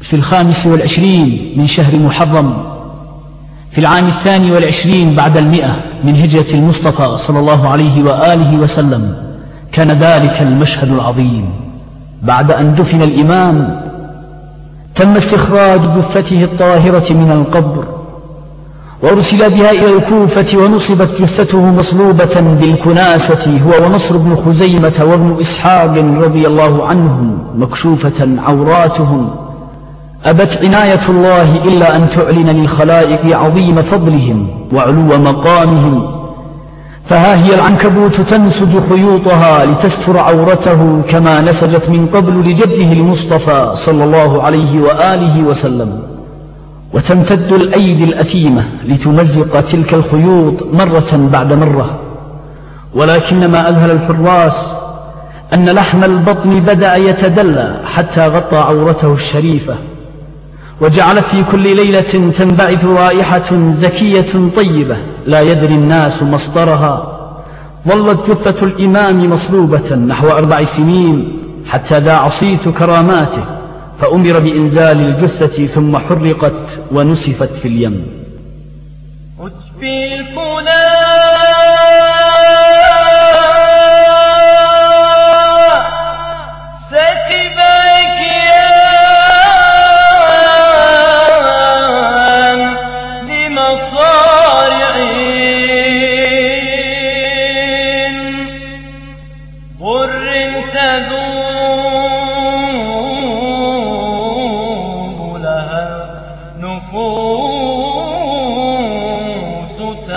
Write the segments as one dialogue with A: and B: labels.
A: في الخامس والعشرين من شهر محرم في العام الثاني والعشرين بعد المئة من هجرة المصطفى صلى الله عليه وآله وسلم كان ذلك المشهد العظيم. بعد أن دفن الإمام تم استخراج جثته الطاهرة من القبر وأرسل بها إلى الكوفة ونصبت جثته مصلوبة بالكناسة هو ونصر بن خزيمة وابن إسحاق رضي الله عنهم مكشوفة عوراتهم. أبت عناية الله إلا أن تعلن للخلائق عظيم فضلهم وعلو مقامهم فها هي العنكبوت تنسج خيوطها لتستر عورته كما نسجت من قبل لجده المصطفى صلى الله عليه وآله وسلم. وتمتد الأيدي الأثيمة لتمزق تلك الخيوط مرة بعد مرة. ولكن ما أذهل الحراس أن لحم البطن بدأ يتدلى حتى غطى عورته الشريفة. وجعل في كل ليلة تنبعث رائحة زكية طيبة لا يدري الناس مصدرها. ظلت جثة الإمام مصلوبة نحو أربع سنين حتى ذاع صيت كراماته فأمر بإنزال الجثة ثم حرقت ونسفت في اليم.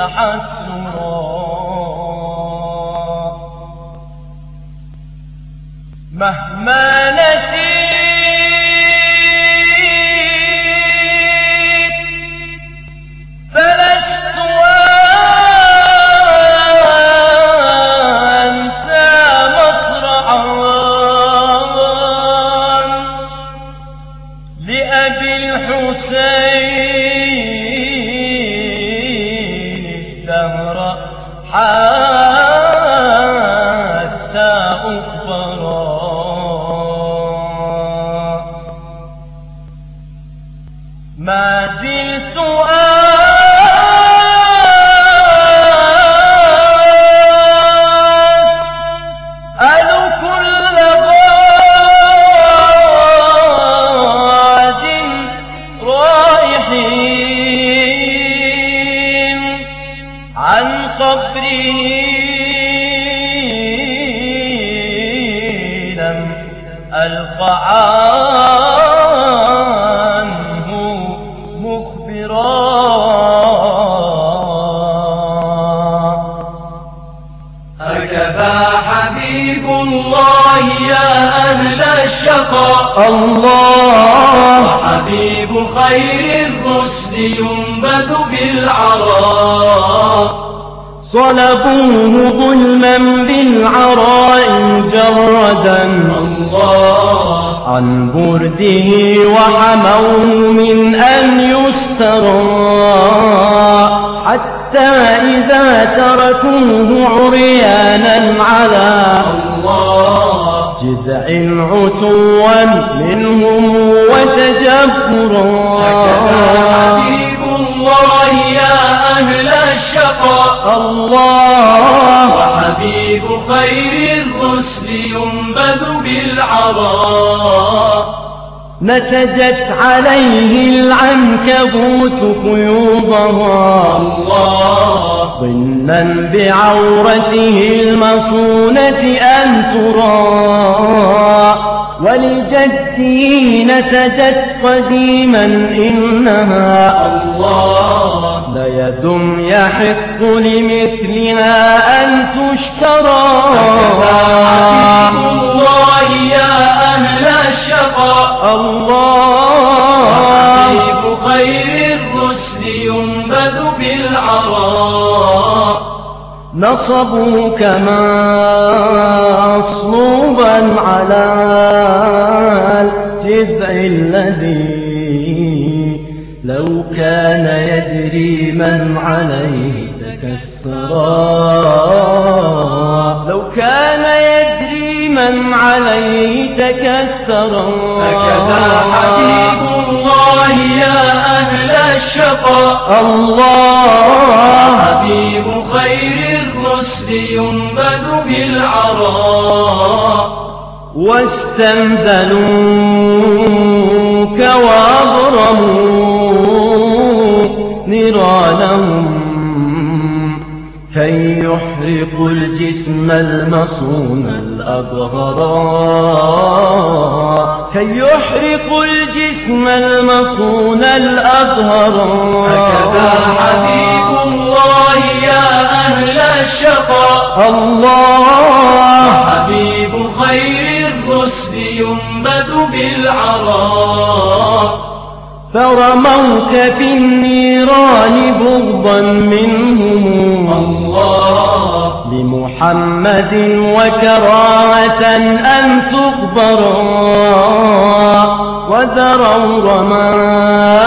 B: تحسرا مهما Ha ألقى عنه مخبرا.
C: هكذا حبيب الله يا أهل الشقاء
B: الله.
C: حبيب خير الرسل ينبت بالعراء
B: صلبوه ظلما بالعراء مجردا الله. عن برده وحموه من أن يسترى حتى إذا تركوه عريانا على الله. جذع عتوا منهم وتجبرا. حبيب الله يا أهل الشقاء الله وحبيب خير الرسل ينبذ بالعراء. نسجت عليه العنكبوت خيوضها الله ضمنا بعورته المصونة أن ترى. ولجدي نسجت قديما إنها الله ليد يحق لمثلها أن تشترى. الله يا أهل الشقاء. الله حبيب خير الرسل ينبذ بالعراء. نصبوا كما مصلوبا على لو كان يدري من عليه تكسرا لو كان يدري من عليه تكسرا هكذا حبيب الشقاء الله. حبيب خير الرسل ينبذ بالعراء واستنزلوك وأبرموا نيرانهم كي يحرق الجسم المصون الأظهر كي يحرق الجسم المصون الأظهر
C: هكذا حبيب الله يا أهل الشقاء.
B: الله.
C: حبيب خير الرسل ينبذ بالعراء.
B: فرموك في النيران بغضا منهم
C: الله
B: لمحمد وكراهة أن تغبرا وذروا رمادك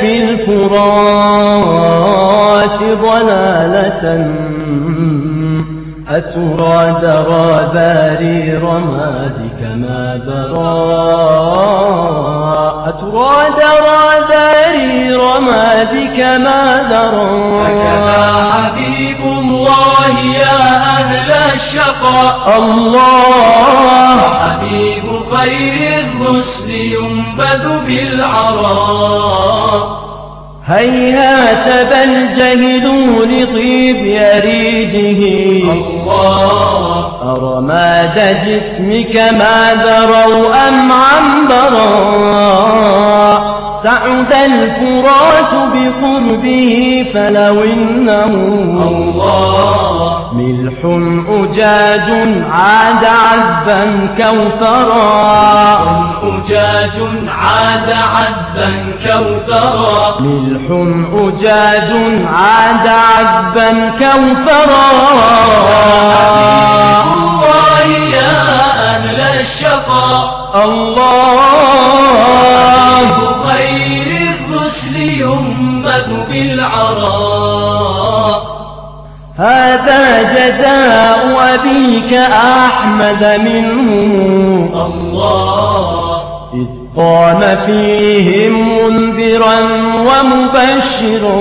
B: في الفرات ضلالة. أترى درى باري رمادك ما درى درى داري رمادك ما درى
C: هكذا حبيب الله يا أهل الشقاء.
B: الله.
C: حبيب خير الرسل ينبذ بالعراء.
B: هيهات بل جهلوا لطيب يريجه.
C: الله.
B: أرماد جسمك ما ذروا أم عنبرا سعد الفرات بقربه فلو إنه
C: الله
B: ملح أجاج عاد عذبا كوثرا.
C: أجاج عاد عذبا كوثرا
B: ملح أجاج عاد عذبا كوثرا.
C: الله يا أهل الشقاء
B: الله هذا جزاء أبيك أحمد منهم
C: الله.
B: إذ قام فيهم منذرا ومبشرا.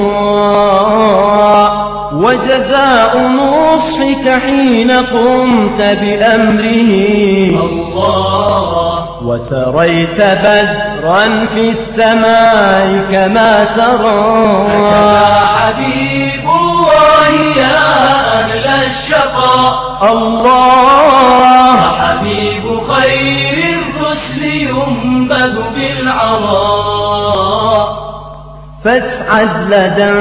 B: وجزاء نصحك حين قمت بأمره.
C: الله.
B: وسريت بدرا في السماء كما سرى
C: هكذا حبيب الله يا أهل الشقاء.
B: الله.
C: حبيب خير الرسل ينبذ بالعراء.
B: فاسعد لدى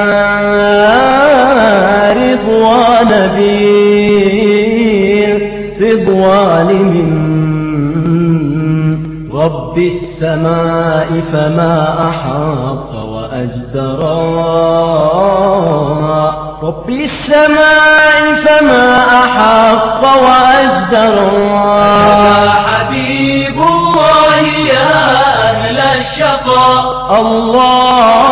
B: رضوان بير رضوان من رب السماء فما أحاط وأجدرا رب السماء فما أحاط وأجدرا
C: حبيب الله يا أهل الشقاء.
B: الله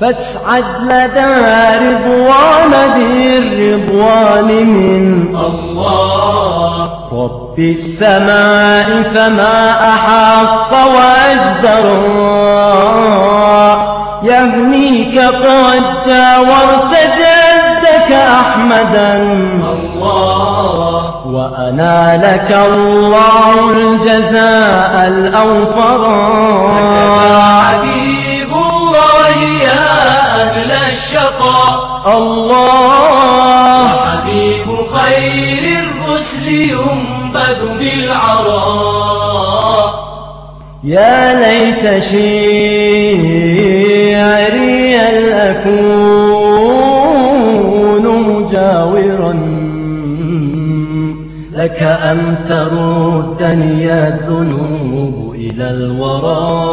B: فاسعد لدى رضوان ذي الرضوان من
C: الله.
B: رب السماء فما أحق وأجدر يهنيك قد جاورت جدك أحمدا.
C: الله.
B: وأنا لك الله الجزاء الأوفر.
C: الشقاء.
B: الله.
C: حبيب خير الرسل ينبذ بالعراء.
B: يا ليت شعري الأكون مجاورا. لك أن تردني الذنوب إلى الوراء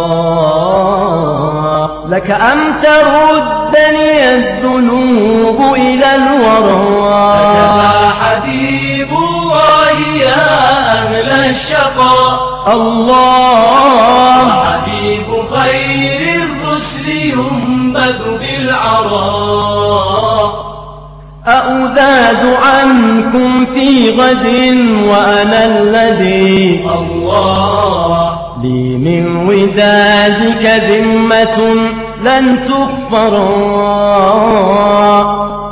B: لك أن تردني الذنوب إلى
C: هكذا
B: الوراء.
C: حبيب الله. يا أهل الشقاء
B: الله
C: حبيب خير الرسل ينبذ بالعراء
B: أؤذ أزداد عنكم في غد وأنا الذي
C: الله.
B: لي من ودادك ذمة لن تغفر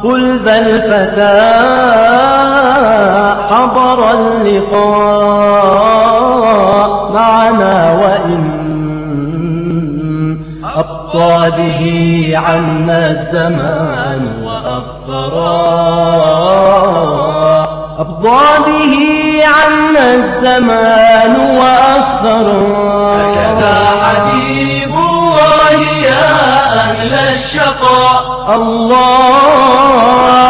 B: قل ذا الفتى حضر اللقاء معنا وإن أبطى به عنا الزمان وأخرا أبطى به عنا الزمان وأخرا
C: هكذا حبيب يا أهل الشقاء
B: الله.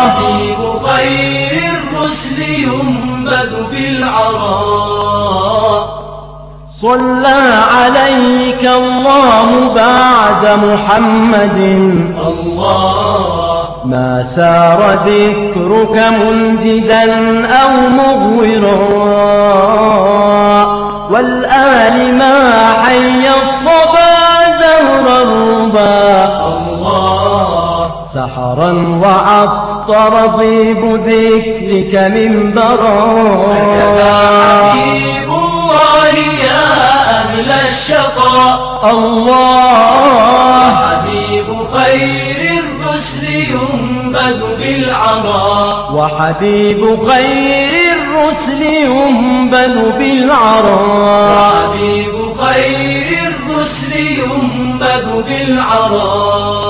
C: حبيب خير الرسل ينبذ بالعراء.
B: صلى عليك الله بعد محمد.
C: الله.
B: ما سار ذكرك منجدا أو مغورا. والآل سحرا وعطر طيب ذكرك منبرا
C: هكذا حبيب الله يا أهل الشقاء
B: الله.
C: حبيب خير الرسل ينبذ بالعراء
B: وحبيب خير الرسل ينبذ بالعراء
C: حبيب خير الرسل ينبذ بالعراء